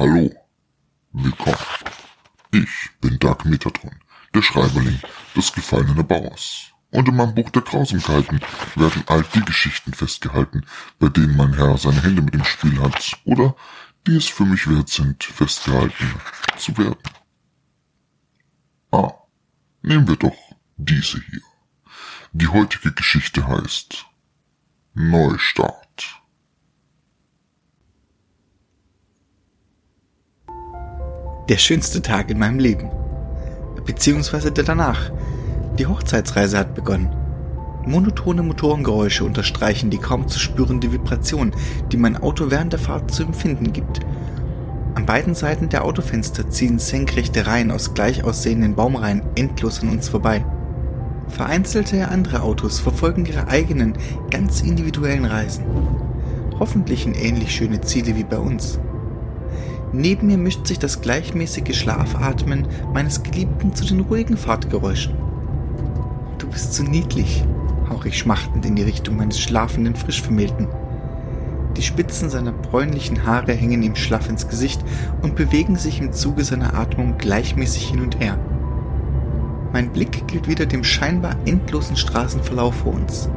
Hallo, willkommen. Ich bin Dark Metatron, der Schreiberling des gefallenen Bauers. Und in meinem Buch der Grausamkeiten werden all die Geschichten festgehalten, bei denen mein Herr seine Hände mit dem Spiel hat oder die es für mich wert sind, festgehalten zu werden. Ah, nehmen wir doch diese hier. Die heutige Geschichte heißt Neustart. Der schönste Tag in meinem Leben. Beziehungsweise der danach. Die Hochzeitsreise hat begonnen. Monotone Motorengeräusche unterstreichen die kaum zu spürende Vibration, die mein Auto während der Fahrt zu empfinden gibt. An beiden Seiten der Autofenster ziehen senkrechte Reihen aus gleich aussehenden Baumreihen endlos an uns vorbei. Vereinzelte andere Autos verfolgen ihre eigenen, ganz individuellen Reisen. Hoffentlich in ähnlich schöne Ziele wie bei uns. Neben mir mischt sich das gleichmäßige Schlafatmen meines Geliebten zu den ruhigen Fahrtgeräuschen. Du bist so niedlich, hauch ich schmachtend in die Richtung meines schlafenden Frischvermählten. Die Spitzen seiner bräunlichen Haare hängen ihm schlaff ins Gesicht und bewegen sich im Zuge seiner Atmung gleichmäßig hin und her. Mein Blick gilt wieder dem scheinbar endlosen Straßenverlauf vor uns.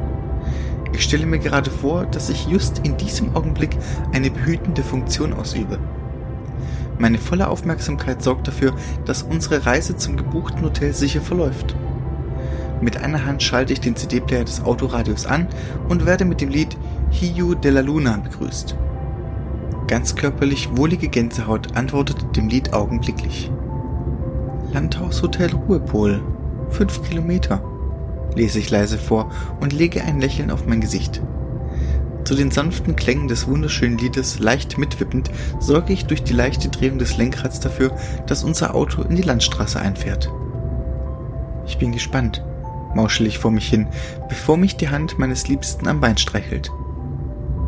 Ich stelle mir gerade vor, dass ich just in diesem Augenblick eine behütende Funktion ausübe. Meine volle Aufmerksamkeit sorgt dafür, dass unsere Reise zum gebuchten Hotel sicher verläuft. Mit einer Hand schalte ich den CD-Player des Autoradios an und werde mit dem Lied Hiu de la Luna begrüßt. Ganz körperlich wohlige Gänsehaut antwortet dem Lied augenblicklich. Landhaushotel Ruhepol. Fünf Kilometer, lese ich leise vor und lege ein Lächeln auf mein Gesicht. Zu den sanften Klängen des wunderschönen Liedes leicht mitwippend sorge ich durch die leichte Drehung des Lenkrads dafür, dass unser Auto in die Landstraße einfährt. Ich bin gespannt, mauschel ich vor mich hin, bevor mich die Hand meines Liebsten am Bein streichelt.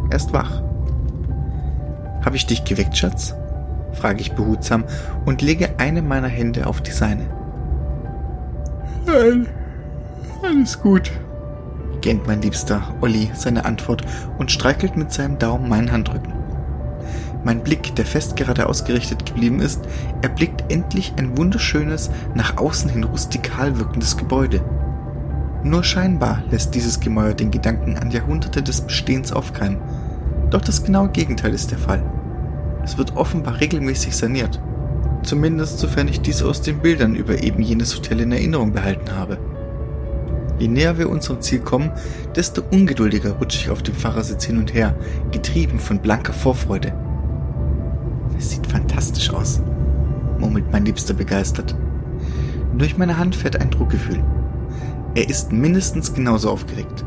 Er ist wach. Hab ich dich geweckt, Schatz? frage ich behutsam und lege eine meiner Hände auf die seine. Nein, alles gut, gähnt mein Liebster Olli seine Antwort und streichelt mit seinem Daumen meinen Handrücken. Mein Blick, der fest gerade ausgerichtet geblieben ist, erblickt endlich ein wunderschönes, nach außen hin rustikal wirkendes Gebäude. Nur scheinbar lässt dieses Gemäuer den Gedanken an Jahrhunderte des Bestehens aufkeimen. Doch das genaue Gegenteil ist der Fall. Es wird offenbar regelmäßig saniert. Zumindest sofern ich dies aus den Bildern über eben jenes Hotel in Erinnerung behalten habe. Je näher wir unserem Ziel kommen, desto ungeduldiger rutsche ich auf dem Fahrersitz hin und her, getrieben von blanker Vorfreude. Es sieht fantastisch aus, murmelt mein Liebster begeistert. Durch meine Hand fährt ein Druckgefühl. Er ist mindestens genauso aufgeregt.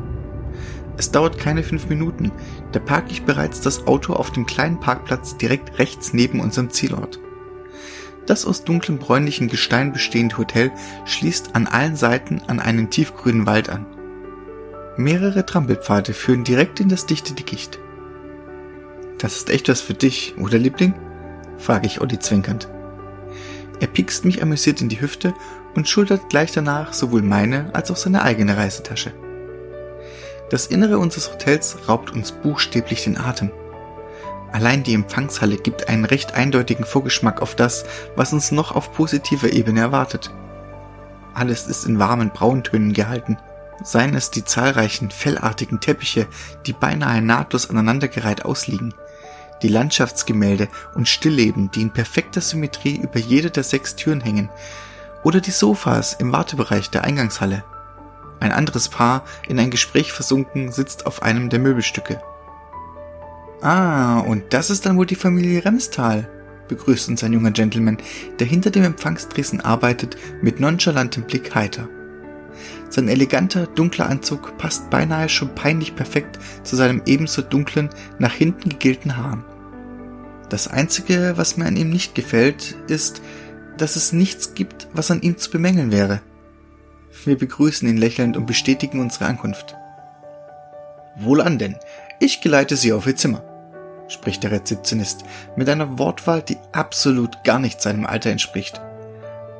Es dauert keine fünf Minuten, da parke ich bereits das Auto auf dem kleinen Parkplatz direkt rechts neben unserem Zielort. Das aus dunklem bräunlichen Gestein bestehende Hotel schließt an allen Seiten an einen tiefgrünen Wald an. Mehrere Trampelpfade führen direkt in das dichte Dickicht. Das ist echt was für dich, oder Liebling? frage ich Olli zwinkernd. Er piekst mich amüsiert in die Hüfte und schultert gleich danach sowohl meine als auch seine eigene Reisetasche. Das Innere unseres Hotels raubt uns buchstäblich den Atem. Allein die Empfangshalle gibt einen recht eindeutigen Vorgeschmack auf das, was uns noch auf positiver Ebene erwartet. Alles ist in warmen Brauntönen gehalten, seien es die zahlreichen fellartigen Teppiche, die beinahe nahtlos aneinandergereiht ausliegen, die Landschaftsgemälde und Stillleben, die in perfekter Symmetrie über jede der sechs Türen hängen, oder die Sofas im Wartebereich der Eingangshalle. Ein anderes Paar, in ein Gespräch versunken, sitzt auf einem der Möbelstücke. Ah, und das ist dann wohl die Familie Remstal, begrüßt uns ein junger Gentleman, der hinter dem Empfangstresen arbeitet, mit nonchalantem Blick heiter. Sein eleganter, dunkler Anzug passt beinahe schon peinlich perfekt zu seinem ebenso dunklen, nach hinten gegelten Haaren. Das Einzige, was mir an ihm nicht gefällt, ist, dass es nichts gibt, was an ihm zu bemängeln wäre. Wir begrüßen ihn lächelnd und bestätigen unsere Ankunft. Wohlan denn, ich geleite Sie auf Ihr Zimmer, spricht der Rezeptionist mit einer Wortwahl, die absolut gar nicht seinem Alter entspricht.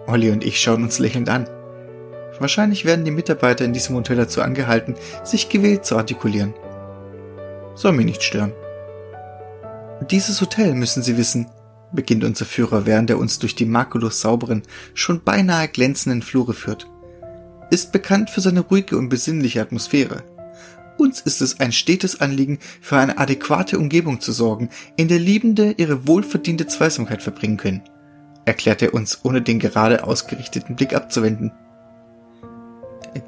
Olli und ich schauen uns lächelnd an. Wahrscheinlich werden die Mitarbeiter in diesem Hotel dazu angehalten, sich gewählt zu artikulieren. Soll mich nicht stören. Dieses Hotel, müssen Sie wissen, beginnt unser Führer, während er uns durch die makellos sauberen, schon beinahe glänzenden Flure führt, ist bekannt für seine ruhige und besinnliche Atmosphäre. Uns ist es ein stetes Anliegen, für eine adäquate Umgebung zu sorgen, in der Liebende ihre wohlverdiente Zweisamkeit verbringen können, erklärt er uns, ohne den gerade ausgerichteten Blick abzuwenden.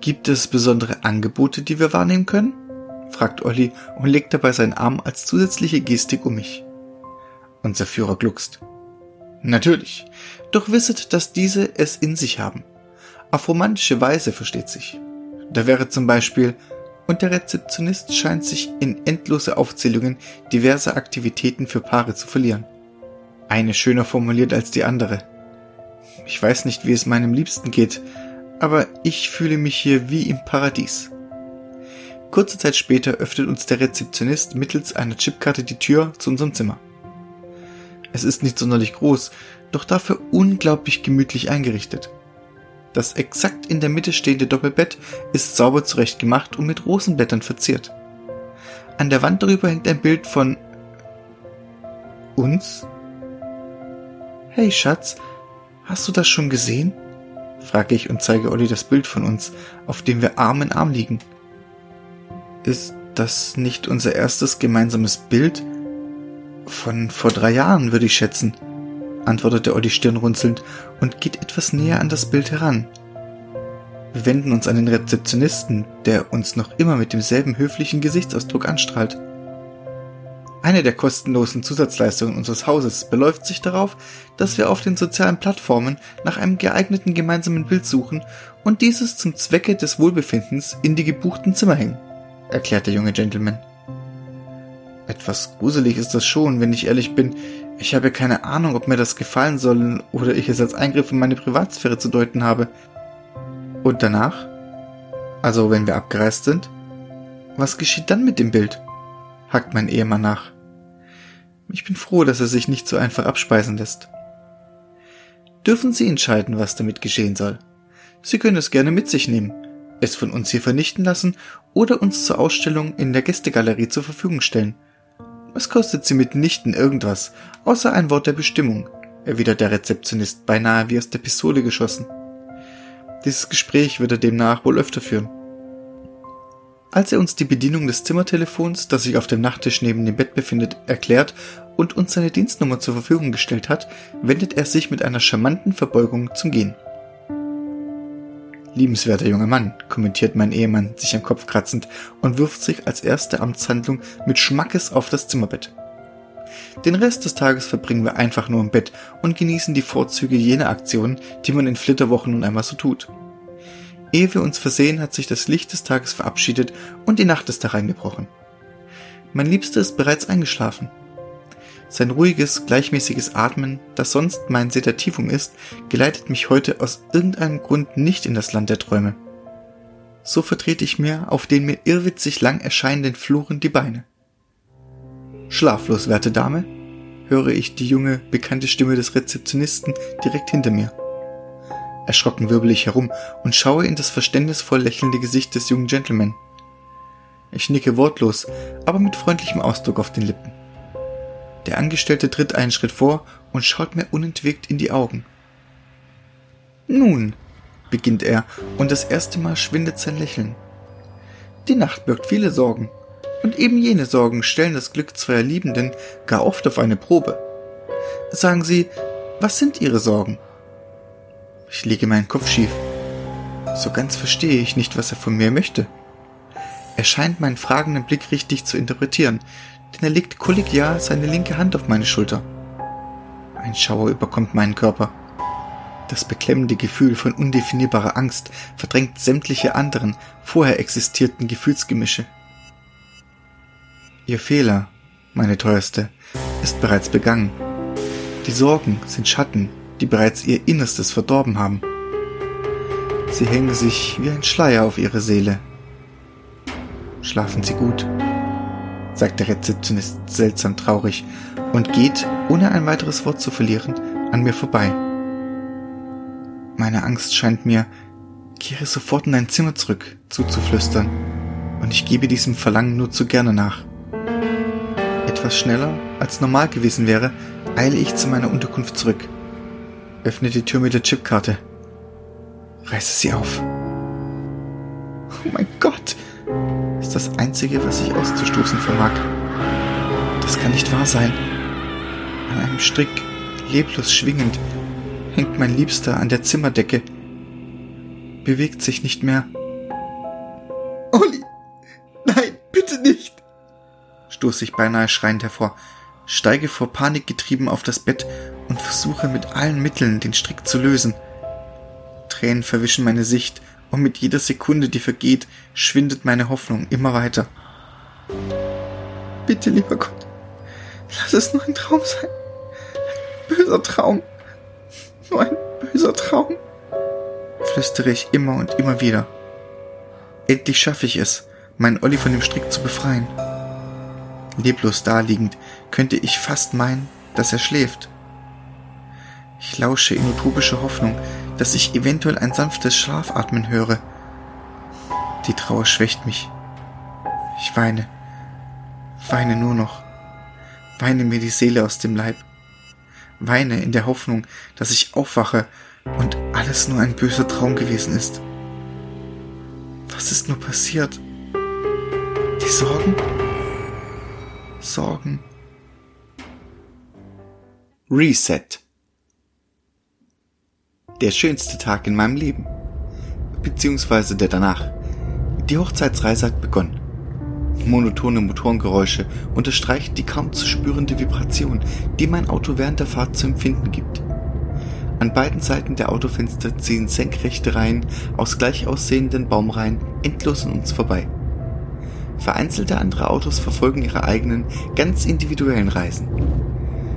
Gibt es besondere Angebote, die wir wahrnehmen können? fragt Olli und legt dabei seinen Arm als zusätzliche Gestik um mich. Unser Führer gluckst. Natürlich. Doch wisset, dass diese es in sich haben. Auf romantische Weise versteht sich. Da wäre zum Beispiel, und der Rezeptionist scheint sich in endlose Aufzählungen diverser Aktivitäten für Paare zu verlieren. Eine schöner formuliert als die andere. Ich weiß nicht, wie es meinem Liebsten geht, aber ich fühle mich hier wie im Paradies. Kurze Zeit später öffnet uns der Rezeptionist mittels einer Chipkarte die Tür zu unserem Zimmer. Es ist nicht sonderlich groß, doch dafür unglaublich gemütlich eingerichtet. Das exakt in der Mitte stehende Doppelbett ist sauber zurechtgemacht und mit Rosenblättern verziert. An der Wand darüber hängt ein Bild von uns. Hey Schatz, hast du das schon gesehen? frage ich und zeige Olli das Bild von uns, auf dem wir Arm in Arm liegen. Ist das nicht unser erstes gemeinsames Bild? Von vor drei Jahren, würde ich schätzen, antwortete Olli stirnrunzelnd und geht etwas näher an das Bild heran. Wir wenden uns an den Rezeptionisten, der uns noch immer mit demselben höflichen Gesichtsausdruck anstrahlt. Eine der kostenlosen Zusatzleistungen unseres Hauses beläuft sich darauf, dass wir auf den sozialen Plattformen nach einem geeigneten gemeinsamen Bild suchen und dieses zum Zwecke des Wohlbefindens in die gebuchten Zimmer hängen, erklärt der junge Gentleman. Etwas gruselig ist das schon, wenn ich ehrlich bin. Ich habe keine Ahnung, ob mir das gefallen soll oder ich es als Eingriff in meine Privatsphäre zu deuten habe. Und danach? Also wenn wir abgereist sind? Was geschieht dann mit dem Bild? hackt mein Ehemann nach. Ich bin froh, dass er sich nicht so einfach abspeisen lässt. Dürfen Sie entscheiden, was damit geschehen soll. Sie können es gerne mit sich nehmen, es von uns hier vernichten lassen oder uns zur Ausstellung in der Gästegalerie zur Verfügung stellen. Es kostet Sie mitnichten irgendwas, außer ein Wort der Bestimmung, erwidert der Rezeptionist beinahe wie aus der Pistole geschossen. Dieses Gespräch wird er demnach wohl öfter führen. Als er uns die Bedienung des Zimmertelefons, das sich auf dem Nachttisch neben dem Bett befindet, erklärt und uns seine Dienstnummer zur Verfügung gestellt hat, wendet er sich mit einer charmanten Verbeugung zum Gehen. Liebenswerter junger Mann, kommentiert mein Ehemann, sich am Kopf kratzend und wirft sich als erste Amtshandlung mit Schmackes auf das Zimmerbett. Den Rest des Tages verbringen wir einfach nur im Bett und genießen die Vorzüge jener Aktionen, die man in Flitterwochen nun einmal so tut. Ehe wir uns versehen, hat sich das Licht des Tages verabschiedet und die Nacht ist hereingebrochen. Mein Liebster ist bereits eingeschlafen. Sein ruhiges, gleichmäßiges Atmen, das sonst mein Sedativum ist, geleitet mich heute aus irgendeinem Grund nicht in das Land der Träume. So vertrete ich mir auf den mir irrwitzig lang erscheinenden Fluren die Beine. Schlaflos, werte Dame, höre ich die junge, bekannte Stimme des Rezeptionisten direkt hinter mir. Erschrocken wirbel ich herum und schaue in das verständnisvoll lächelnde Gesicht des jungen Gentleman. Ich nicke wortlos, aber mit freundlichem Ausdruck auf den Lippen. Der Angestellte tritt einen Schritt vor und schaut mir unentwegt in die Augen. Nun, beginnt er, und das erste Mal schwindet sein Lächeln. Die Nacht birgt viele Sorgen, und eben jene Sorgen stellen das Glück zweier Liebenden gar oft auf eine Probe. Sagen Sie, was sind Ihre Sorgen? Ich lege meinen Kopf schief. So ganz verstehe ich nicht, was er von mir möchte. Er scheint meinen fragenden Blick richtig zu interpretieren, denn er legt kollegial seine linke Hand auf meine Schulter. Ein Schauer überkommt meinen Körper. Das beklemmende Gefühl von undefinierbarer Angst verdrängt sämtliche anderen, vorher existierten Gefühlsgemische. Ihr Fehler, meine teuerste, ist bereits begangen. Die Sorgen sind Schatten, die bereits ihr Innerstes verdorben haben. Sie hängen sich wie ein Schleier auf ihre Seele. Schlafen Sie gut, sagt der Rezeptionist seltsam traurig und geht, ohne ein weiteres Wort zu verlieren, an mir vorbei. Meine Angst scheint mir, kehre sofort in dein Zimmer zurück, zuzuflüstern, und ich gebe diesem Verlangen nur zu gerne nach. Etwas schneller als normal gewesen wäre, eile ich zu meiner Unterkunft zurück. Öffne die Tür mit der Chipkarte. Reiße sie auf. Oh mein Gott! Ist das Einzige, was ich auszustoßen vermag. Das kann nicht wahr sein. An einem Strick, leblos schwingend, hängt mein Liebster an der Zimmerdecke, bewegt sich nicht mehr. Olli! Nein, bitte nicht! stoße ich beinahe schreiend hervor, steige vor Panik getrieben auf das Bett und versuche mit allen Mitteln den Strick zu lösen. Tränen verwischen meine Sicht, und mit jeder Sekunde, die vergeht, schwindet meine Hoffnung immer weiter. Bitte, lieber Gott, lass es nur ein Traum sein. Ein böser Traum. Nur ein böser Traum. Flüstere ich immer und immer wieder. Endlich schaffe ich es, meinen Olli von dem Strick zu befreien. Leblos daliegend könnte ich fast meinen, dass er schläft. Ich lausche in utopischer Hoffnung, dass ich eventuell ein sanftes Schlafatmen höre. Die Trauer schwächt mich. Ich weine, weine nur noch, weine mir die Seele aus dem Leib, weine in der Hoffnung, dass ich aufwache und alles nur ein böser Traum gewesen ist. Was ist nur passiert? Die Sorgen? Sorgen. Reset. Der schönste Tag in meinem Leben. Beziehungsweise der danach. Die Hochzeitsreise hat begonnen. Monotone Motorengeräusche unterstreichen die kaum zu spürende Vibration, die mein Auto während der Fahrt zu empfinden gibt. An beiden Seiten der Autofenster ziehen senkrechte Reihen aus gleich aussehenden Baumreihen endlos an uns vorbei. Vereinzelte andere Autos verfolgen ihre eigenen, ganz individuellen Reisen.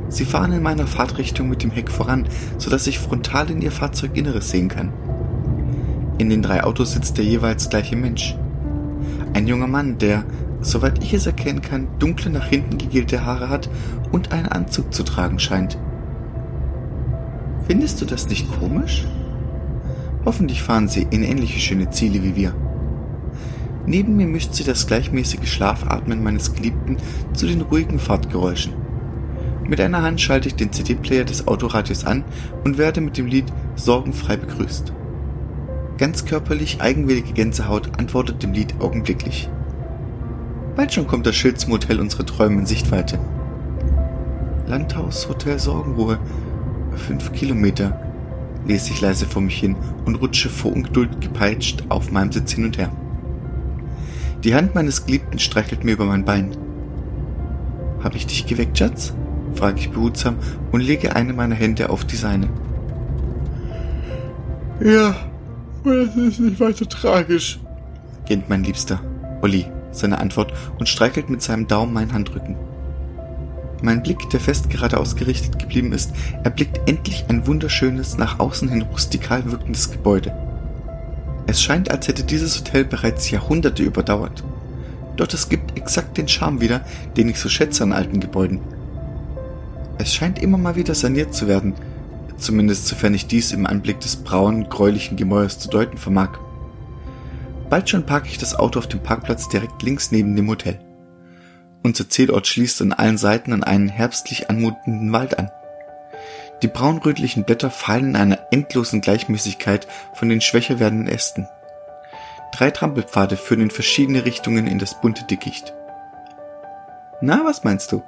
Sie fahren in meiner Fahrtrichtung mit dem Heck voran, so dass ich frontal in ihr Fahrzeuginneres sehen kann. In den drei Autos sitzt der jeweils gleiche Mensch. Ein junger Mann, der, soweit ich es erkennen kann, dunkle nach hinten gegelte Haare hat und einen Anzug zu tragen scheint. Findest du das nicht komisch? Hoffentlich fahren sie in ähnliche schöne Ziele wie wir. Neben mir mischt sich das gleichmäßige Schlafatmen meines Geliebten zu den ruhigen Fahrtgeräuschen. Mit einer Hand schalte ich den CD-Player des Autoradios an und werde mit dem Lied Sorgenfrei begrüßt. Ganz körperlich eigenwillige Gänsehaut antwortet dem Lied augenblicklich. Bald schon kommt das Schild zum Hotel unserer Träume in Sichtweite. Landhaus Hotel Sorgenruhe. Fünf Kilometer, lese ich leise vor mich hin und rutsche vor Ungeduld gepeitscht auf meinem Sitz hin und her. Die Hand meines Geliebten streichelt mir über mein Bein. Hab ich dich geweckt, Schatz? Frage ich behutsam und lege eine meiner Hände auf die seine. Ja, es ist nicht weiter tragisch, gähnt mein Liebster, Olli, seine Antwort und streichelt mit seinem Daumen meinen Handrücken. Mein Blick, der fest geradeaus gerichtet geblieben ist, erblickt endlich ein wunderschönes, nach außen hin rustikal wirkendes Gebäude. Es scheint, als hätte dieses Hotel bereits Jahrhunderte überdauert. Doch es gibt exakt den Charme wieder, den ich so schätze an alten Gebäuden. Es scheint immer mal wieder saniert zu werden, zumindest sofern ich dies im Anblick des braunen, gräulichen Gemäuers zu deuten vermag. Bald schon parke ich das Auto auf dem Parkplatz direkt links neben dem Hotel. Unser Zielort schließt an allen Seiten an einen herbstlich anmutenden Wald an. Die braunrötlichen Blätter fallen in einer endlosen Gleichmäßigkeit von den schwächer werdenden Ästen. Drei Trampelpfade führen in verschiedene Richtungen in das bunte Dickicht. Na, was meinst du?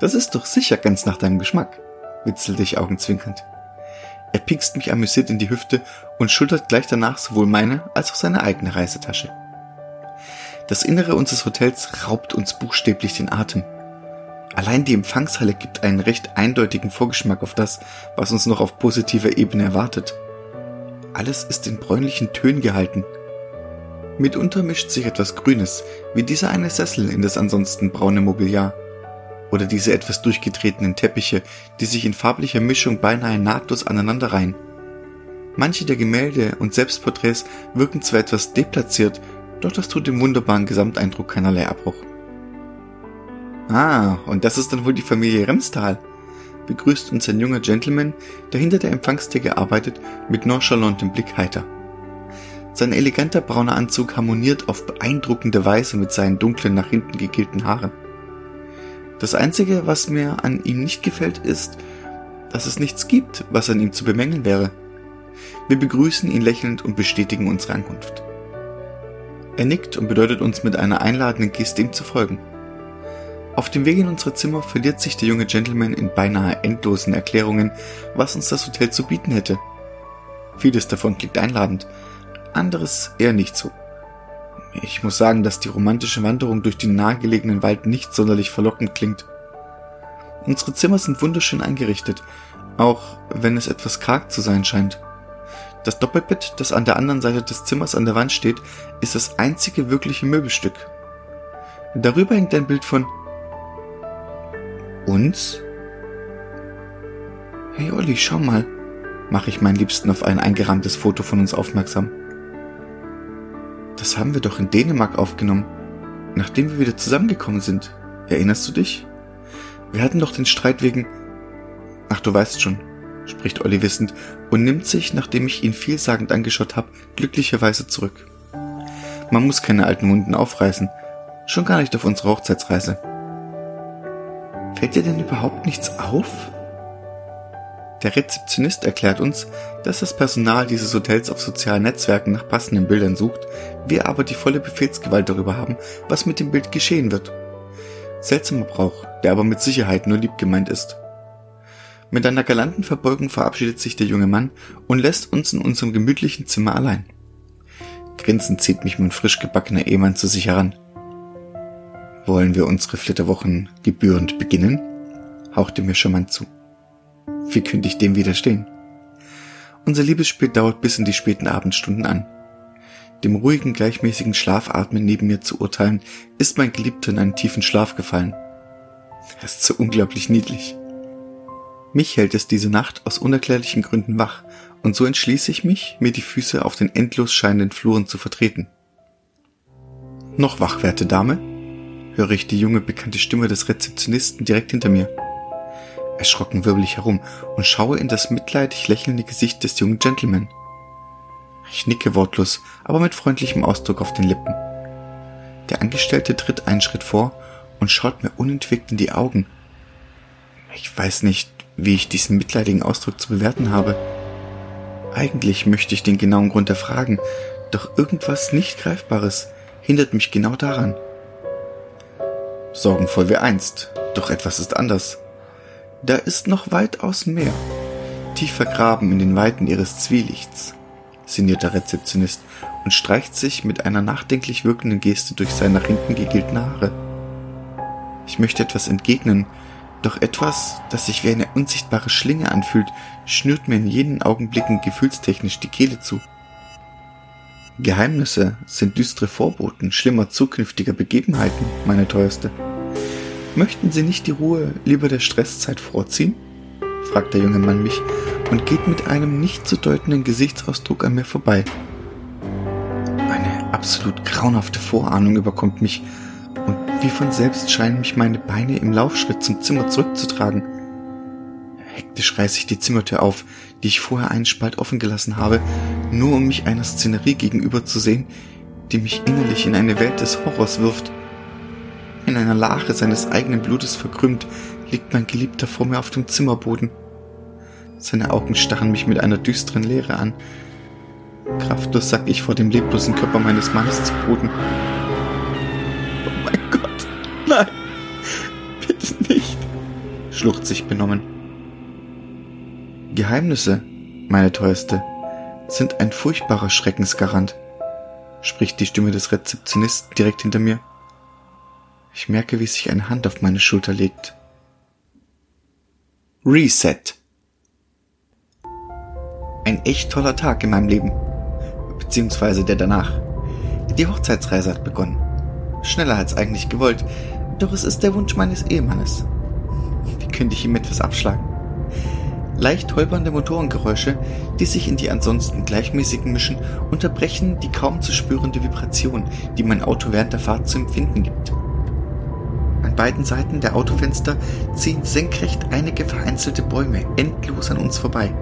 Das ist doch sicher ganz nach deinem Geschmack, witzelte ich augenzwinkernd. Er pinkst mich amüsiert in die Hüfte und schultert gleich danach sowohl meine als auch seine eigene Reisetasche. Das Innere unseres Hotels raubt uns buchstäblich den Atem. Allein die Empfangshalle gibt einen recht eindeutigen Vorgeschmack auf das, was uns noch auf positiver Ebene erwartet. Alles ist in bräunlichen Tönen gehalten. Mitunter mischt sich etwas Grünes, wie dieser eine Sessel in das ansonsten braune Mobiliar oder diese etwas durchgetretenen Teppiche, die sich in farblicher Mischung beinahe nahtlos aneinanderreihen. Manche der Gemälde und Selbstporträts wirken zwar etwas deplatziert, doch das tut dem wunderbaren Gesamteindruck keinerlei Abbruch. Ah, und das ist dann wohl die Familie Remstal, begrüßt uns ein junger Gentleman, der hinter der Empfangstheke arbeitet, mit nonchalantem Blick heiter. Sein eleganter brauner Anzug harmoniert auf beeindruckende Weise mit seinen dunklen, nach hinten gegelten Haaren. Das Einzige, was mir an ihm nicht gefällt, ist, dass es nichts gibt, was an ihm zu bemängeln wäre. Wir begrüßen ihn lächelnd und bestätigen unsere Ankunft. Er nickt und bedeutet uns mit einer einladenden Geste ihm zu folgen. Auf dem Weg in unsere Zimmer verliert sich der junge Gentleman in beinahe endlosen Erklärungen, was uns das Hotel zu bieten hätte. Vieles davon klingt einladend, anderes eher nicht so. Ich muss sagen, dass die romantische Wanderung durch den nahegelegenen Wald nicht sonderlich verlockend klingt. Unsere Zimmer sind wunderschön eingerichtet, auch wenn es etwas karg zu sein scheint. Das Doppelbett, das an der anderen Seite des Zimmers an der Wand steht, ist das einzige wirkliche Möbelstück. Darüber hängt ein Bild von uns. Hey Olli, schau mal, mache ich meinen Liebsten auf ein eingerahmtes Foto von uns aufmerksam. Das haben wir doch in Dänemark aufgenommen, nachdem wir wieder zusammengekommen sind. Erinnerst du dich? Wir hatten doch den Streit wegen... Ach, du weißt schon, spricht Olli wissend und nimmt sich, nachdem ich ihn vielsagend angeschaut habe, glücklicherweise zurück. Man muss keine alten Wunden aufreißen, schon gar nicht auf unserer Hochzeitsreise. Fällt dir denn überhaupt nichts auf? Der Rezeptionist erklärt uns, dass das Personal dieses Hotels auf sozialen Netzwerken nach passenden Bildern sucht, wir aber die volle Befehlsgewalt darüber haben, was mit dem Bild geschehen wird. Seltsamer Brauch, der aber mit Sicherheit nur lieb gemeint ist. Mit einer galanten Verbeugung verabschiedet sich der junge Mann und lässt uns in unserem gemütlichen Zimmer allein. Grinsend zieht mich mein frisch gebackener Ehemann zu sich heran. Wollen wir unsere Flitterwochen gebührend beginnen? hauchte mir charmant zu. Wie könnte ich dem widerstehen? Unser Liebesspiel dauert bis in die späten Abendstunden an. Dem ruhigen, gleichmäßigen Schlafatmen neben mir zu urteilen, ist mein Geliebter in einen tiefen Schlaf gefallen. Er ist so unglaublich niedlich. Mich hält es diese Nacht aus unerklärlichen Gründen wach, und so entschließe ich mich, mir die Füße auf den endlos scheinenden Fluren zu vertreten. Noch wach, werte Dame? höre ich die junge, bekannte Stimme des Rezeptionisten direkt hinter mir. Erschrocken wirbel ich herum und schaue in das mitleidig lächelnde Gesicht des jungen Gentleman. Ich nicke wortlos, aber mit freundlichem Ausdruck auf den Lippen. Der Angestellte tritt einen Schritt vor und schaut mir unentwegt in die Augen. Ich weiß nicht, wie ich diesen mitleidigen Ausdruck zu bewerten habe. Eigentlich möchte ich den genauen Grund erfragen, doch irgendwas nicht Greifbares hindert mich genau daran. Sorgenvoll wie einst, doch etwas ist anders. Da ist noch weitaus mehr, tief vergraben in den Weiten ihres Zwielichts, sinniert der Rezeptionist und streicht sich mit einer nachdenklich wirkenden Geste durch seine nach hinten gegelten Haare. Ich möchte etwas entgegnen, doch etwas, das sich wie eine unsichtbare Schlinge anfühlt, schnürt mir in jenen Augenblicken gefühlstechnisch die Kehle zu. Geheimnisse sind düstere Vorboten schlimmer zukünftiger Begebenheiten, meine teuerste. Möchten Sie nicht die Ruhe lieber der Stresszeit vorziehen? fragt der junge Mann mich und geht mit einem nicht zu deutenden Gesichtsausdruck an mir vorbei. Eine absolut grauenhafte Vorahnung überkommt mich, und wie von selbst scheinen mich meine Beine im Laufschritt zum Zimmer zurückzutragen. Hektisch reiße ich die Zimmertür auf, die ich vorher einen Spalt offen gelassen habe, nur um mich einer Szenerie gegenüber zu sehen, die mich innerlich in eine Welt des Horrors wirft. In einer Lache seines eigenen Blutes verkrümmt, liegt mein Geliebter vor mir auf dem Zimmerboden. Seine Augen starren mich mit einer düsteren Leere an. Kraftlos sack ich vor dem leblosen Körper meines Mannes zu Boden. Nein, bitte nicht, schluchzt sich benommen. Geheimnisse, meine teuerste, sind ein furchtbarer Schreckensgarant, spricht die Stimme des Rezeptionisten direkt hinter mir. Ich merke, wie sich eine Hand auf meine Schulter legt. Reset. Ein echt toller Tag in meinem Leben. Beziehungsweise der danach. Die Hochzeitsreise hat begonnen. Schneller als eigentlich gewollt, doch es ist der Wunsch meines Ehemannes. Wie könnte ich ihm etwas abschlagen? Leicht holpernde Motorengeräusche, die sich in die ansonsten gleichmäßigen mischen, unterbrechen die kaum zu spürende Vibration, die mein Auto während der Fahrt zu empfinden gibt. Beiden Seiten der Autofenster ziehen senkrecht einige vereinzelte Bäume endlos an uns vorbei.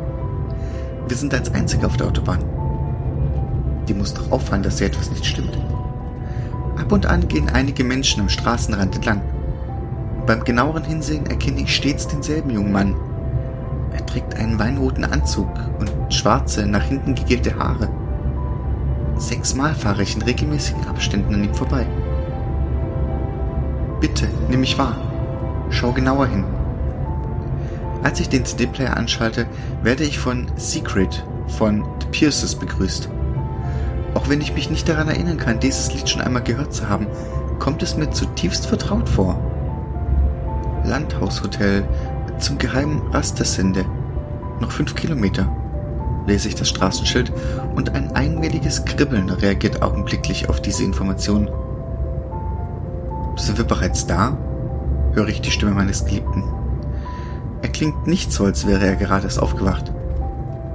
Wir sind als Einzige auf der Autobahn. Die muss doch auffallen, dass hier etwas nicht stimmt. Ab und an gehen einige Menschen am Straßenrand entlang. Beim genaueren Hinsehen erkenne ich stets denselben jungen Mann. Er trägt einen weinroten Anzug und schwarze, nach hinten gegelte Haare. Sechsmal fahre ich in regelmäßigen Abständen an ihm vorbei. Bitte, nimm mich wahr. Schau genauer hin. Als ich den CD-Player anschalte, werde ich von Secret von The Pierces begrüßt. Auch wenn ich mich nicht daran erinnern kann, dieses Lied schon einmal gehört zu haben, kommt es mir zutiefst vertraut vor. Landhaushotel zum geheimen Rastersende. Noch fünf Kilometer. Lese ich das Straßenschild und ein einmaliges Kribbeln reagiert augenblicklich auf diese Information. Sind wir bereits da? höre ich die Stimme meines Geliebten. Er klingt nicht so, als wäre er gerade erst aufgewacht.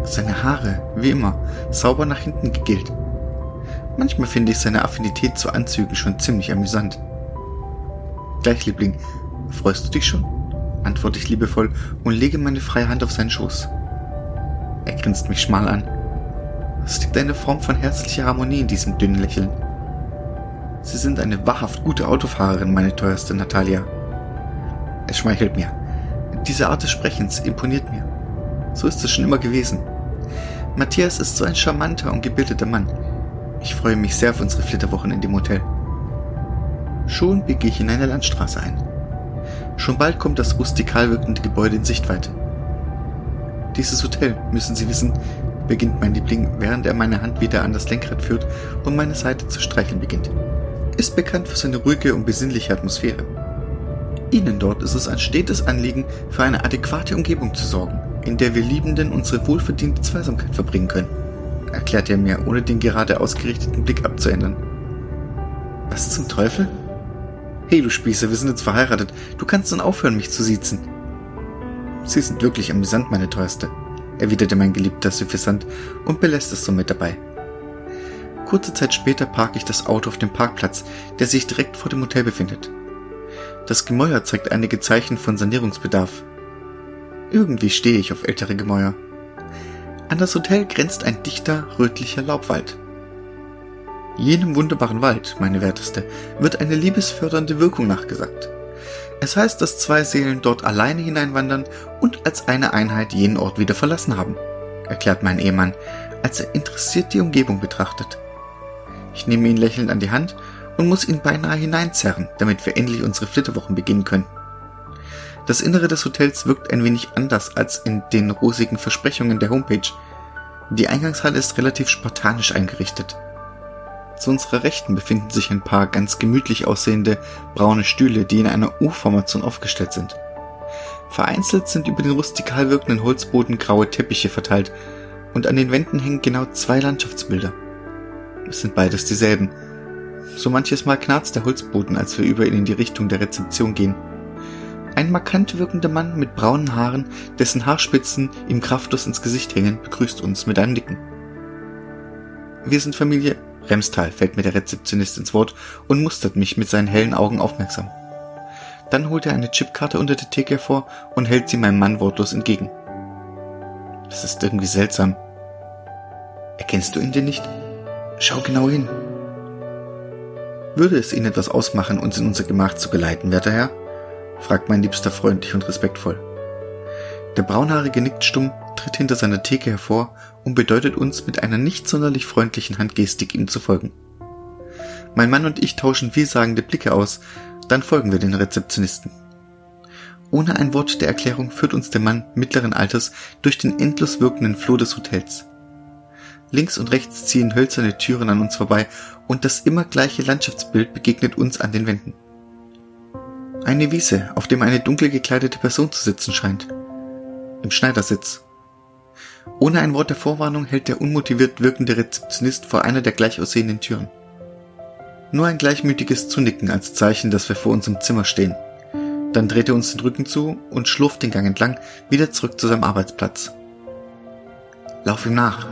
Seine Haare, wie immer, sauber nach hinten gegelt. Manchmal finde ich seine Affinität zu Anzügen schon ziemlich amüsant. Gleich, Liebling, freust du dich schon? antworte ich liebevoll und lege meine freie Hand auf seinen Schoß. Er grinst mich schmal an. Es liegt eine Form von herzlicher Harmonie in diesem dünnen Lächeln. Sie sind eine wahrhaft gute Autofahrerin, meine teuerste Natalia. Es schmeichelt mir. Diese Art des Sprechens imponiert mir. So ist es schon immer gewesen. Matthias ist so ein charmanter und gebildeter Mann. Ich freue mich sehr auf unsere Flitterwochen in dem Hotel. Schon biege ich in eine Landstraße ein. Schon bald kommt das rustikal wirkende Gebäude in Sichtweite. Dieses Hotel, müssen Sie wissen, beginnt mein Liebling, während er meine Hand wieder an das Lenkrad führt und meine Seite zu streicheln beginnt ist bekannt für seine ruhige und besinnliche Atmosphäre. Ihnen dort ist es ein stetes Anliegen, für eine adäquate Umgebung zu sorgen, in der wir Liebenden unsere wohlverdiente Zweisamkeit verbringen können, erklärt er mir, ohne den gerade ausgerichteten Blick abzuändern. Was zum Teufel? Hey, du Spießer, wir sind jetzt verheiratet. Du kannst dann aufhören, mich zu siezen. Sie sind wirklich amüsant, meine Teuerste, erwiderte mein Geliebter suffisant und belässt es somit dabei. Kurze Zeit später parke ich das Auto auf dem Parkplatz, der sich direkt vor dem Hotel befindet. Das Gemäuer zeigt einige Zeichen von Sanierungsbedarf. Irgendwie stehe ich auf ältere Gemäuer. An das Hotel grenzt ein dichter, rötlicher Laubwald. Jenem wunderbaren Wald, meine Werteste, wird eine liebesfördernde Wirkung nachgesagt. Es heißt, dass zwei Seelen dort alleine hineinwandern und als eine Einheit jenen Ort wieder verlassen haben, erklärt mein Ehemann, als er interessiert die Umgebung betrachtet. Ich nehme ihn lächelnd an die Hand und muss ihn beinahe hineinzerren, damit wir endlich unsere Flitterwochen beginnen können. Das Innere des Hotels wirkt ein wenig anders als in den rosigen Versprechungen der Homepage. Die Eingangshalle ist relativ spartanisch eingerichtet. Zu unserer Rechten befinden sich ein paar ganz gemütlich aussehende braune Stühle, die in einer U-Formation aufgestellt sind. Vereinzelt sind über den rustikal wirkenden Holzboden graue Teppiche verteilt und an den Wänden hängen genau zwei Landschaftsbilder. Es sind beides dieselben. So manches Mal knarzt der Holzboden, als wir über ihn in die Richtung der Rezeption gehen. Ein markant wirkender Mann mit braunen Haaren, dessen Haarspitzen ihm kraftlos ins Gesicht hängen, begrüßt uns mit einem Nicken. Wir sind Familie Remstal, fällt mir der Rezeptionist ins Wort und mustert mich mit seinen hellen Augen aufmerksam. Dann holt er eine Chipkarte unter der Theke hervor und hält sie meinem Mann wortlos entgegen. Das ist irgendwie seltsam. Erkennst du ihn denn nicht? Schau genau hin. Würde es Ihnen etwas ausmachen, uns in unser Gemach zu geleiten, werter Herr? fragt mein Liebster freundlich und respektvoll. Der Braunhaarige nickt stumm, tritt hinter seiner Theke hervor und bedeutet uns mit einer nicht sonderlich freundlichen Handgestik, ihm zu folgen. Mein Mann und ich tauschen vielsagende Blicke aus, dann folgen wir den Rezeptionisten. Ohne ein Wort der Erklärung führt uns der Mann mittleren Alters durch den endlos wirkenden Flur des Hotels. Links und rechts ziehen hölzerne Türen an uns vorbei und das immer gleiche Landschaftsbild begegnet uns an den Wänden. Eine Wiese, auf dem eine dunkel gekleidete Person zu sitzen scheint. Im Schneidersitz. Ohne ein Wort der Vorwarnung hält der unmotiviert wirkende Rezeptionist vor einer der gleich aussehenden Türen. Nur ein gleichmütiges Zunicken als Zeichen, dass wir vor uns im Zimmer stehen. Dann dreht er uns den Rücken zu und schlurft den Gang entlang wieder zurück zu seinem Arbeitsplatz. Lauf ihm nach,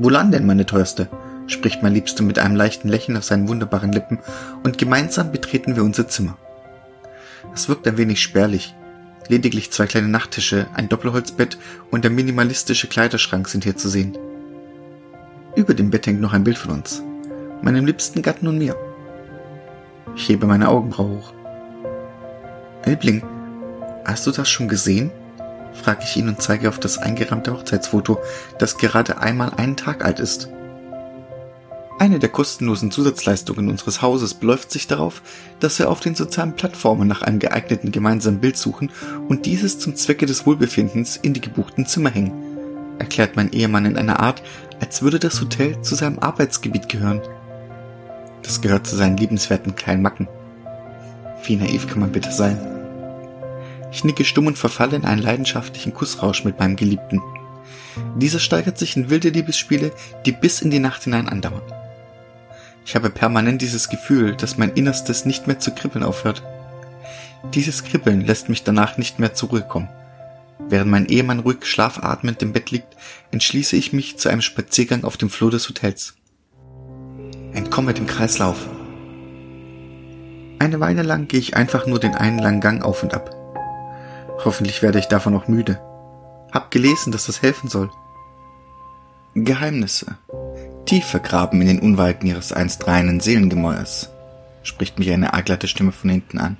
Wohlan denn, meine Teuerste? spricht mein Liebster mit einem leichten Lächeln auf seinen wunderbaren Lippen, und gemeinsam betreten wir unser Zimmer. Es wirkt ein wenig spärlich. Lediglich zwei kleine Nachttische, ein Doppelholzbett und der minimalistische Kleiderschrank sind hier zu sehen. Über dem Bett hängt noch ein Bild von uns, meinem liebsten Gatten und mir. Ich hebe meine Augenbraue hoch. Elbling, hast du das schon gesehen? Frage ich ihn und zeige auf das eingerahmte Hochzeitsfoto, das gerade einmal einen Tag alt ist. Eine der kostenlosen Zusatzleistungen unseres Hauses beläuft sich darauf, dass wir auf den sozialen Plattformen nach einem geeigneten gemeinsamen Bild suchen und dieses zum Zwecke des Wohlbefindens in die gebuchten Zimmer hängen, erklärt mein Ehemann in einer Art, als würde das Hotel zu seinem Arbeitsgebiet gehören. Das gehört zu seinen liebenswerten kleinen Macken. Wie naiv kann man bitte sein? Ich nicke stumm und verfalle in einen leidenschaftlichen Kussrausch mit meinem Geliebten. Dieser steigert sich in wilde Liebesspiele, die bis in die Nacht hinein andauern. Ich habe permanent dieses Gefühl, dass mein Innerstes nicht mehr zu kribbeln aufhört. Dieses Kribbeln lässt mich danach nicht mehr zur Ruhe kommen. Während mein Ehemann ruhig schlafatmend im Bett liegt, entschließe ich mich zu einem Spaziergang auf dem Flur des Hotels. Entkomme dem Kreislauf. Eine Weile lang gehe ich einfach nur den einen langen Gang auf und ab. Hoffentlich werde ich davon noch müde. Hab gelesen, dass das helfen soll. Geheimnisse tief vergraben in den Unweiten ihres einst reinen Seelengemäuers, spricht mich eine arglatte Stimme von hinten an.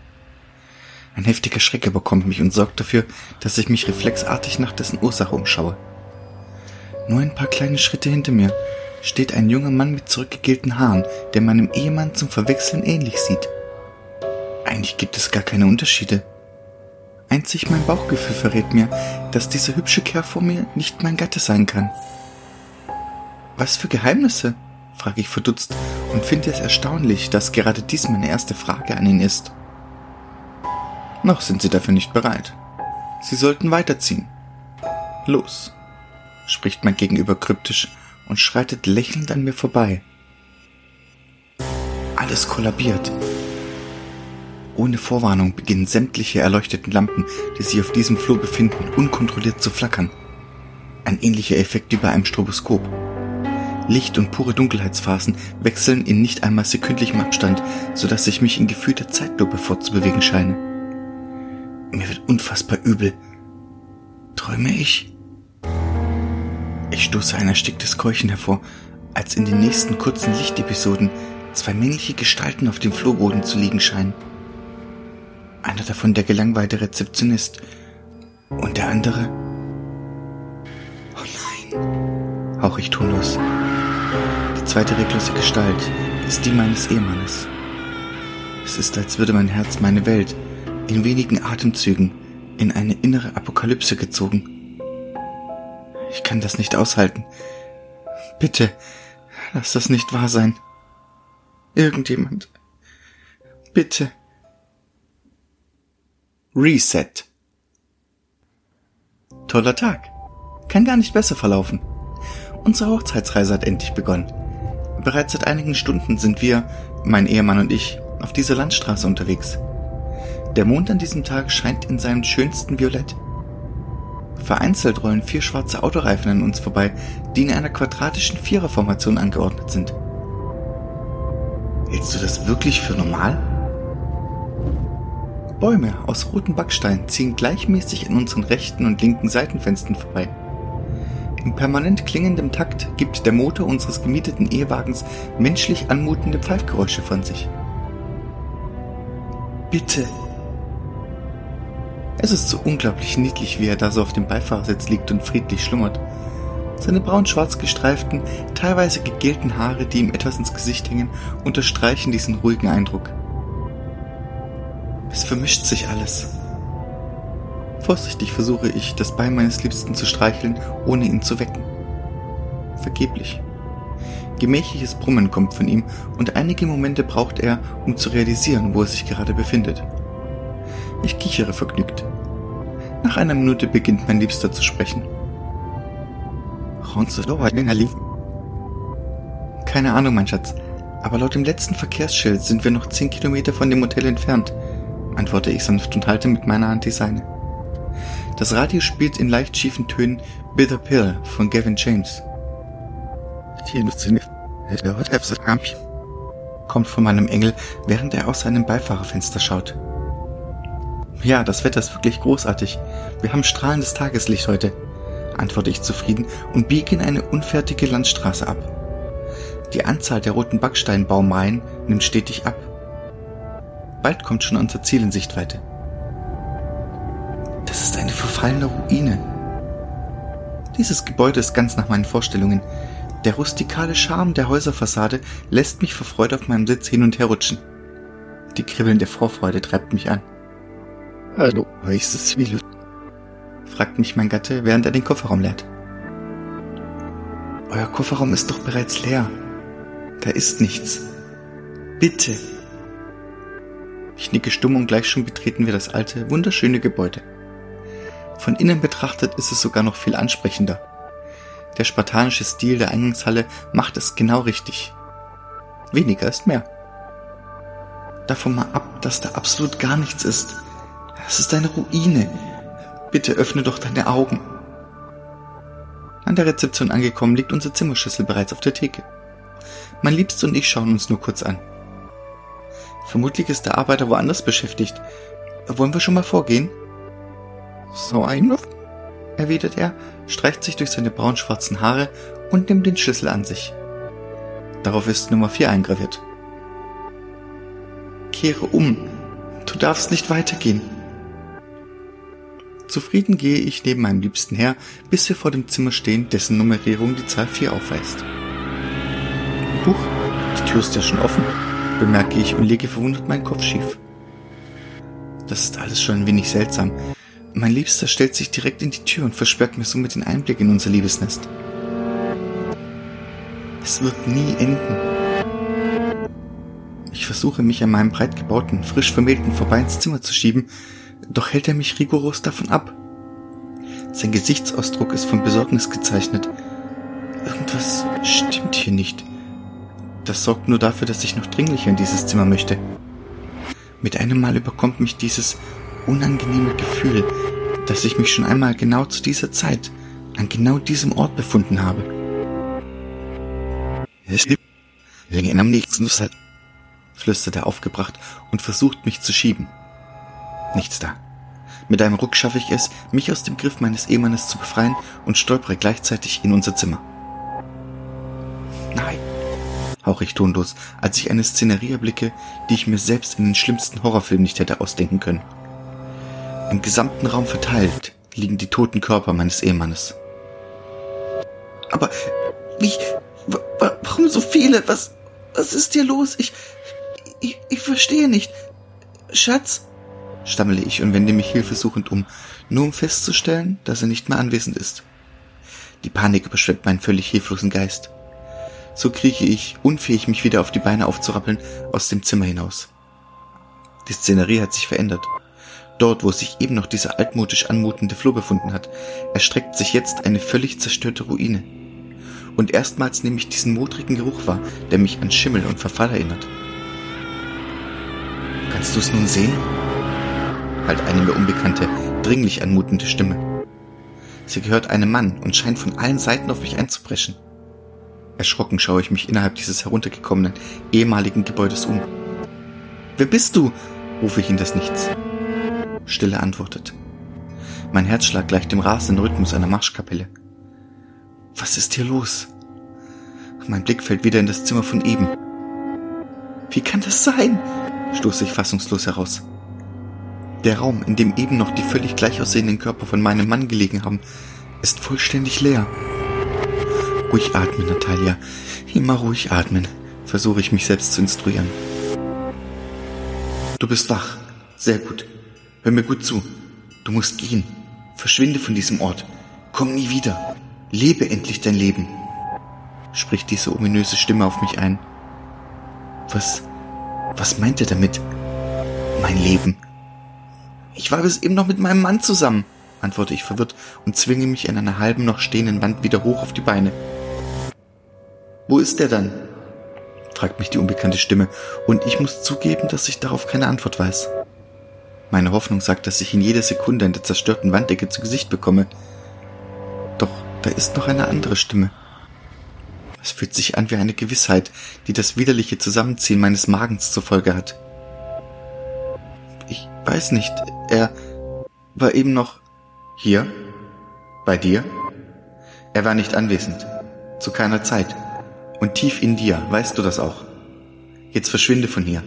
Ein heftiger Schreck überkommt mich und sorgt dafür, dass ich mich reflexartig nach dessen Ursache umschaue. Nur ein paar kleine Schritte hinter mir steht ein junger Mann mit zurückgegelten Haaren, der meinem Ehemann zum Verwechseln ähnlich sieht. Eigentlich gibt es gar keine Unterschiede. Einzig mein Bauchgefühl verrät mir, dass dieser hübsche Kerl vor mir nicht mein Gatte sein kann. Was für Geheimnisse? frage ich verdutzt und finde es erstaunlich, dass gerade dies meine erste Frage an ihn ist. Noch sind Sie dafür nicht bereit. Sie sollten weiterziehen. Los, spricht mein Gegenüber kryptisch und schreitet lächelnd an mir vorbei. Alles kollabiert. Ohne Vorwarnung beginnen sämtliche erleuchteten Lampen, die sich auf diesem Flur befinden, unkontrolliert zu flackern. Ein ähnlicher Effekt wie bei einem Stroboskop. Licht und pure Dunkelheitsphasen wechseln in nicht einmal sekündlichem Abstand, so dass ich mich in gefühlter Zeitlupe fortzubewegen scheine. Mir wird unfassbar übel. Träume ich? Ich stoße ein ersticktes Keuchen hervor, als in den nächsten kurzen Lichtepisoden zwei männliche Gestalten auf dem Flurboden zu liegen scheinen. Einer davon der gelangweilte Rezeptionist und der andere. Oh nein, hauch ich tonlos zweite reglose Gestalt ist die meines Ehemannes. Es ist, als würde mein Herz meine Welt in wenigen Atemzügen in eine innere Apokalypse gezogen. Ich kann das nicht aushalten. Bitte, lass das nicht wahr sein. Irgendjemand. Bitte. Reset. Toller Tag. Kann gar nicht besser verlaufen. Unsere Hochzeitsreise hat endlich begonnen. Bereits seit einigen Stunden sind wir, mein Ehemann und ich, auf dieser Landstraße unterwegs. Der Mond an diesem Tag scheint in seinem schönsten Violett. Vereinzelt rollen vier schwarze Autoreifen an uns vorbei, die in einer quadratischen Viererformation angeordnet sind. Hältst du das wirklich für normal? Bäume aus rotem Backstein ziehen gleichmäßig in unseren rechten und linken Seitenfenstern vorbei. In permanent klingendem Takt gibt der Motor unseres gemieteten Ehewagens menschlich anmutende Pfeifgeräusche von sich. Bitte. Es ist so unglaublich niedlich, wie er da so auf dem Beifahrersitz liegt und friedlich schlummert. Seine braun-schwarz gestreiften, teilweise gegelten Haare, die ihm etwas ins Gesicht hängen, unterstreichen diesen ruhigen Eindruck. Es vermischt sich alles. Vorsichtig versuche ich, das Bein meines Liebsten zu streicheln, ohne ihn zu wecken. Vergeblich. Gemächliches Brummen kommt von ihm und einige Momente braucht er, um zu realisieren, wo er sich gerade befindet. Ich kichere vergnügt. Nach einer Minute beginnt mein Liebster zu sprechen. Keine Ahnung, mein Schatz, aber laut dem letzten Verkehrsschild sind wir noch zehn Kilometer von dem Hotel entfernt, antworte ich sanft und halte mit meiner Hand die seine. Das Radio spielt in leicht schiefen Tönen Bitter Pill von Gavin James. Kommt von meinem Engel, während er aus seinem Beifahrerfenster schaut. Ja, das Wetter ist wirklich großartig. Wir haben strahlendes Tageslicht heute, antworte ich zufrieden und biege in eine unfertige Landstraße ab. Die Anzahl der roten Backsteinbaumreihen nimmt stetig ab. Bald kommt schon unser Ziel in Sichtweite. verfallene Ruine. Dieses Gebäude ist ganz nach meinen Vorstellungen. Der rustikale Charme der Häuserfassade lässt mich vor Freude auf meinem Sitz hin und her rutschen. Die kribbelnde Vorfreude treibt mich an. Hallo, heißt es wie fragt mich mein Gatte, während er den Kofferraum leert. Euer Kofferraum ist doch bereits leer. Da ist nichts. Bitte. Ich nicke stumm und gleich schon betreten wir das alte, wunderschöne Gebäude. Von innen betrachtet ist es sogar noch viel ansprechender. Der spartanische Stil der Eingangshalle macht es genau richtig. Weniger ist mehr. Davon mal ab, dass da absolut gar nichts ist. Es ist eine Ruine. Bitte öffne doch deine Augen. An der Rezeption angekommen liegt unser Zimmerschlüssel bereits auf der Theke. Mein Liebster und ich schauen uns nur kurz an. Vermutlich ist der Arbeiter woanders beschäftigt. Wollen wir schon mal vorgehen? So ein, erwidert er, streicht sich durch seine braunschwarzen Haare und nimmt den Schlüssel an sich. Darauf ist Nummer 4 eingraviert. Kehre um. Du darfst nicht weitergehen. Zufrieden gehe ich neben meinem Liebsten her, bis wir vor dem Zimmer stehen, dessen Nummerierung die Zahl 4 aufweist. Huch, die Tür ist ja schon offen, bemerke ich und lege verwundert meinen Kopf schief. Das ist alles schon ein wenig seltsam. Mein Liebster stellt sich direkt in die Tür und versperrt mir somit den Einblick in unser Liebesnest. Es wird nie enden. Ich versuche mich an meinem breit gebauten, frisch vermählten vorbei ins Zimmer zu schieben, doch hält er mich rigoros davon ab. Sein Gesichtsausdruck ist von Besorgnis gezeichnet. Irgendwas stimmt hier nicht. Das sorgt nur dafür, dass ich noch dringlicher in dieses Zimmer möchte. Mit einem Mal überkommt mich dieses unangenehme Gefühl, dass ich mich schon einmal genau zu dieser Zeit an genau diesem Ort befunden habe. Es gibt am nächsten flüstert er aufgebracht und versucht mich zu schieben. Nichts da. Mit einem Ruck schaffe ich es, mich aus dem Griff meines Ehemannes zu befreien und stolpere gleichzeitig in unser Zimmer. Nein, hauche ich tonlos, als ich eine Szenerie erblicke, die ich mir selbst in den schlimmsten Horrorfilmen nicht hätte ausdenken können. Im gesamten Raum verteilt liegen die toten Körper meines Ehemannes. Aber wie, warum so viele? Was, was ist hier los? Ich, ich, ich verstehe nicht. Schatz, stammele ich und wende mich hilfesuchend um, nur um festzustellen, dass er nicht mehr anwesend ist. Die Panik überschwemmt meinen völlig hilflosen Geist. So krieche ich, unfähig mich wieder auf die Beine aufzurappeln, aus dem Zimmer hinaus. Die Szenerie hat sich verändert. Dort, wo sich eben noch dieser altmodisch anmutende Flur befunden hat, erstreckt sich jetzt eine völlig zerstörte Ruine. Und erstmals nehme ich diesen modrigen Geruch wahr, der mich an Schimmel und Verfall erinnert. Kannst du es nun sehen? halt eine mir unbekannte, dringlich anmutende Stimme. Sie gehört einem Mann und scheint von allen Seiten auf mich einzubrechen. Erschrocken schaue ich mich innerhalb dieses heruntergekommenen, ehemaligen Gebäudes um. Wer bist du? rufe ich in das Nichts. Stille antwortet. Mein Herzschlag gleicht dem rasenden Rhythmus einer Marschkapelle. Was ist hier los? Mein Blick fällt wieder in das Zimmer von eben. Wie kann das sein? stoße ich fassungslos heraus. Der Raum, in dem eben noch die völlig gleich aussehenden Körper von meinem Mann gelegen haben, ist vollständig leer. Ruhig atmen, Natalia. Immer ruhig atmen, versuche ich mich selbst zu instruieren. Du bist wach. Sehr gut. Hör mir gut zu. Du musst gehen. Verschwinde von diesem Ort. Komm nie wieder. Lebe endlich dein Leben. Spricht diese ominöse Stimme auf mich ein. Was, was meint er damit? Mein Leben. Ich war bis eben noch mit meinem Mann zusammen, antworte ich verwirrt und zwinge mich in einer halben noch stehenden Wand wieder hoch auf die Beine. Wo ist der dann? fragt mich die unbekannte Stimme, und ich muss zugeben, dass ich darauf keine Antwort weiß. Meine Hoffnung sagt, dass ich in jeder Sekunde an der zerstörten Wanddecke zu Gesicht bekomme. Doch da ist noch eine andere Stimme. Es fühlt sich an wie eine Gewissheit, die das widerliche Zusammenziehen meines Magens zur Folge hat. Ich weiß nicht, er war eben noch hier? Bei dir? Er war nicht anwesend. Zu keiner Zeit. Und tief in dir, weißt du das auch. Jetzt verschwinde von hier.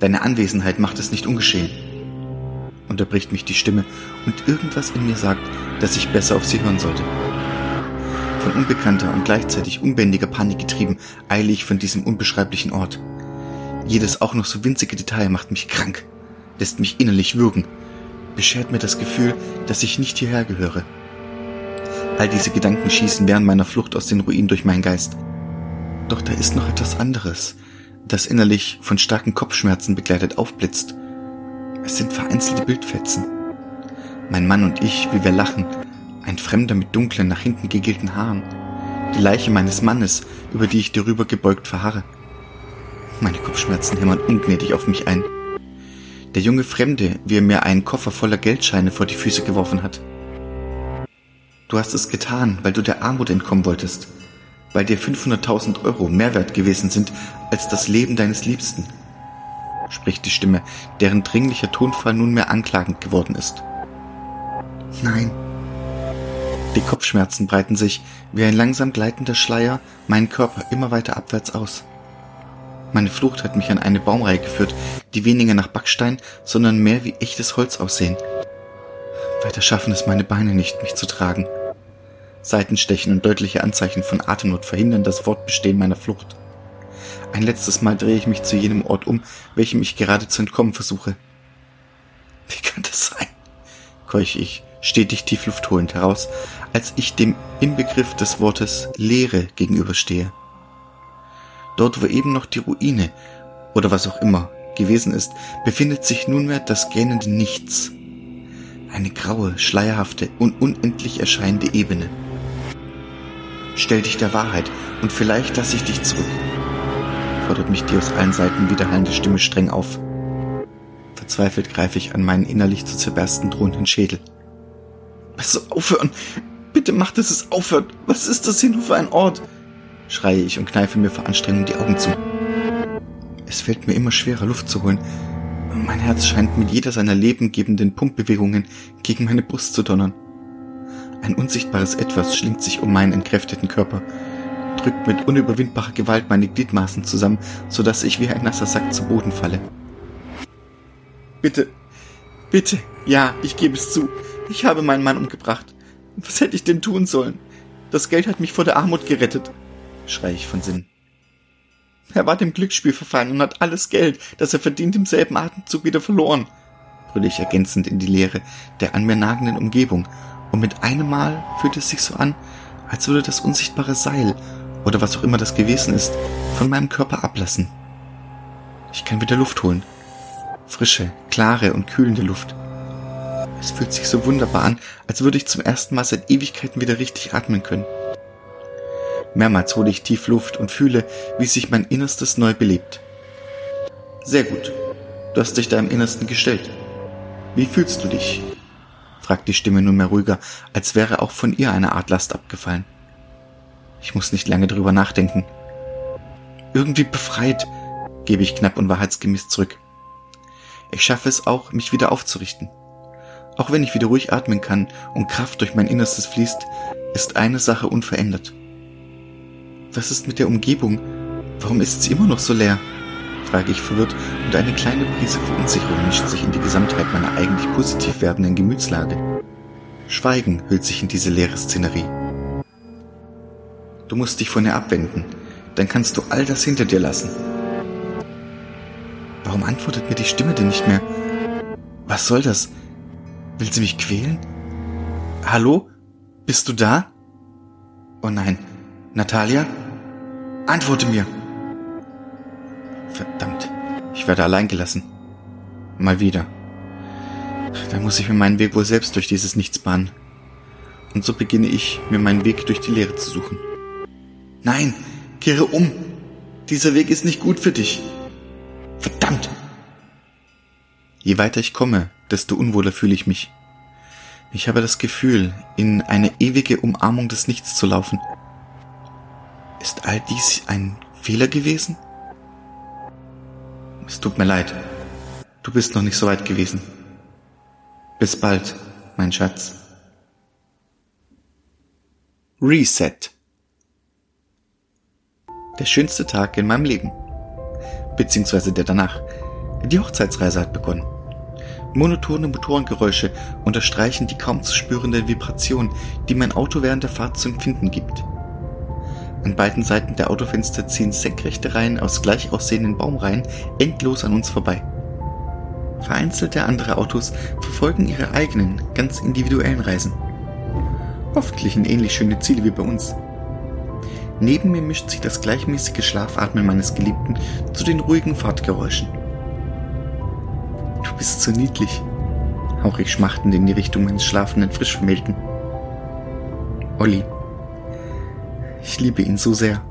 Deine Anwesenheit macht es nicht ungeschehen. unterbricht mich die Stimme und irgendwas in mir sagt, dass ich besser auf sie hören sollte. Von unbekannter und gleichzeitig unbändiger Panik getrieben, eile ich von diesem unbeschreiblichen Ort. Jedes auch noch so winzige Detail macht mich krank, lässt mich innerlich würgen, beschert mir das Gefühl, dass ich nicht hierher gehöre. All diese Gedanken schießen während meiner Flucht aus den Ruinen durch meinen Geist. Doch da ist noch etwas anderes, das innerlich von starken Kopfschmerzen begleitet aufblitzt. Es sind vereinzelte Bildfetzen. Mein Mann und ich, wie wir lachen, ein Fremder mit dunklen, nach hinten gegelten Haaren, die Leiche meines Mannes, über die ich darüber gebeugt verharre. Meine Kopfschmerzen hämmern ungnädig auf mich ein. Der junge Fremde, wie er mir einen Koffer voller Geldscheine vor die Füße geworfen hat. Du hast es getan, weil du der Armut entkommen wolltest, weil dir 500.000 Euro mehr wert gewesen sind als das Leben deines Liebsten, spricht die Stimme, deren dringlicher Tonfall nunmehr anklagend geworden ist. Nein. Die Kopfschmerzen breiten sich wie ein langsam gleitender Schleier meinen Körper immer weiter abwärts aus. Meine Flucht hat mich an eine Baumreihe geführt, die weniger nach Backstein, sondern mehr wie echtes Holz aussehen. Weiter schaffen es meine Beine nicht, mich zu tragen. Seitenstechen und deutliche Anzeichen von Atemnot verhindern das Fortbestehen meiner Flucht. Ein letztes Mal drehe ich mich zu jenem Ort um, welchem ich gerade zu entkommen versuche. Wie kann das sein? keuche ich, stetig Tiefluft holend heraus, als ich dem Inbegriff des Wortes Leere gegenüberstehe. Dort, wo eben noch die Ruine oder was auch immer gewesen ist, befindet sich nunmehr das gähnende Nichts. Eine graue, schleierhafte und unendlich erscheinende Ebene. Stell dich der Wahrheit und vielleicht lasse ich dich zurück, fordert mich die aus allen Seiten widerhallende Stimme streng auf. Verzweifelt greife ich an meinen innerlich zu zerbersten drohenden Schädel. Was soll aufhören? Bitte mach, dass es aufhört. Was ist das hier nur für ein Ort? schreie ich und kneife mir vor Anstrengung die Augen zu. Es fällt mir immer schwerer, Luft zu holen. Mein Herz scheint mit jeder seiner lebengebenden Pumpbewegungen gegen meine Brust zu donnern. Ein unsichtbares Etwas schlingt sich um meinen entkräfteten Körper, drückt mit unüberwindbarer Gewalt meine Gliedmaßen zusammen, so dass ich wie ein nasser Sack zu Boden falle. Bitte, bitte, ja, ich gebe es zu. Ich habe meinen Mann umgebracht. Was hätte ich denn tun sollen? Das Geld hat mich vor der Armut gerettet schrei ich von Sinn. Er war dem Glücksspiel verfallen und hat alles Geld, das er verdient, im selben Atemzug wieder verloren, brülle ich ergänzend in die Leere der an mir nagenden Umgebung, und mit einem Mal fühlt es sich so an, als würde das unsichtbare Seil oder was auch immer das gewesen ist, von meinem Körper ablassen. Ich kann wieder Luft holen. Frische, klare und kühlende Luft. Es fühlt sich so wunderbar an, als würde ich zum ersten Mal seit Ewigkeiten wieder richtig atmen können. Mehrmals hole ich tief Luft und fühle, wie sich mein Innerstes neu belebt. Sehr gut. Du hast dich deinem Innersten gestellt. Wie fühlst du dich? Fragt die Stimme nunmehr ruhiger, als wäre auch von ihr eine Art Last abgefallen. Ich muss nicht lange drüber nachdenken. Irgendwie befreit, gebe ich knapp und wahrheitsgemäß zurück. Ich schaffe es auch, mich wieder aufzurichten. Auch wenn ich wieder ruhig atmen kann und Kraft durch mein Innerstes fließt, ist eine Sache unverändert. Was ist mit der Umgebung? Warum ist sie immer noch so leer? Frage ich verwirrt und eine kleine Prise Verunsicherung mischt sich in die Gesamtheit meiner eigentlich positiv werdenden Gemütslage. Schweigen hüllt sich in diese leere Szenerie. Du musst dich von ihr abwenden, dann kannst du all das hinter dir lassen. Warum antwortet mir die Stimme denn nicht mehr? Was soll das? Will sie mich quälen? Hallo? Bist du da? Oh nein. Natalia? Antworte mir! Verdammt, ich werde allein gelassen. Mal wieder. Da muss ich mir meinen Weg wohl selbst durch dieses Nichts bahnen. Und so beginne ich, mir meinen Weg durch die Leere zu suchen. Nein, kehre um! Dieser Weg ist nicht gut für dich. Verdammt! Je weiter ich komme, desto unwohler fühle ich mich. Ich habe das Gefühl, in eine ewige Umarmung des Nichts zu laufen – ist all dies ein Fehler gewesen? Es tut mir leid. Du bist noch nicht so weit gewesen. Bis bald, mein Schatz. Reset. Der schönste Tag in meinem Leben. Beziehungsweise der danach. Die Hochzeitsreise hat begonnen. Monotone Motorengeräusche unterstreichen die kaum zu spürende Vibration, die mein Auto während der Fahrt zu empfinden gibt. An beiden Seiten der Autofenster ziehen senkrechte Reihen aus gleich aussehenden Baumreihen endlos an uns vorbei. Vereinzelte andere Autos verfolgen ihre eigenen, ganz individuellen Reisen. Hoffentlich in ähnlich schöne Ziele wie bei uns. Neben mir mischt sich das gleichmäßige Schlafatmen meines Geliebten zu den ruhigen Fahrtgeräuschen. Du bist so niedlich, hauch ich schmachtend in die Richtung meines schlafenden Frischvermählten. Olli, ich liebe ihn so sehr.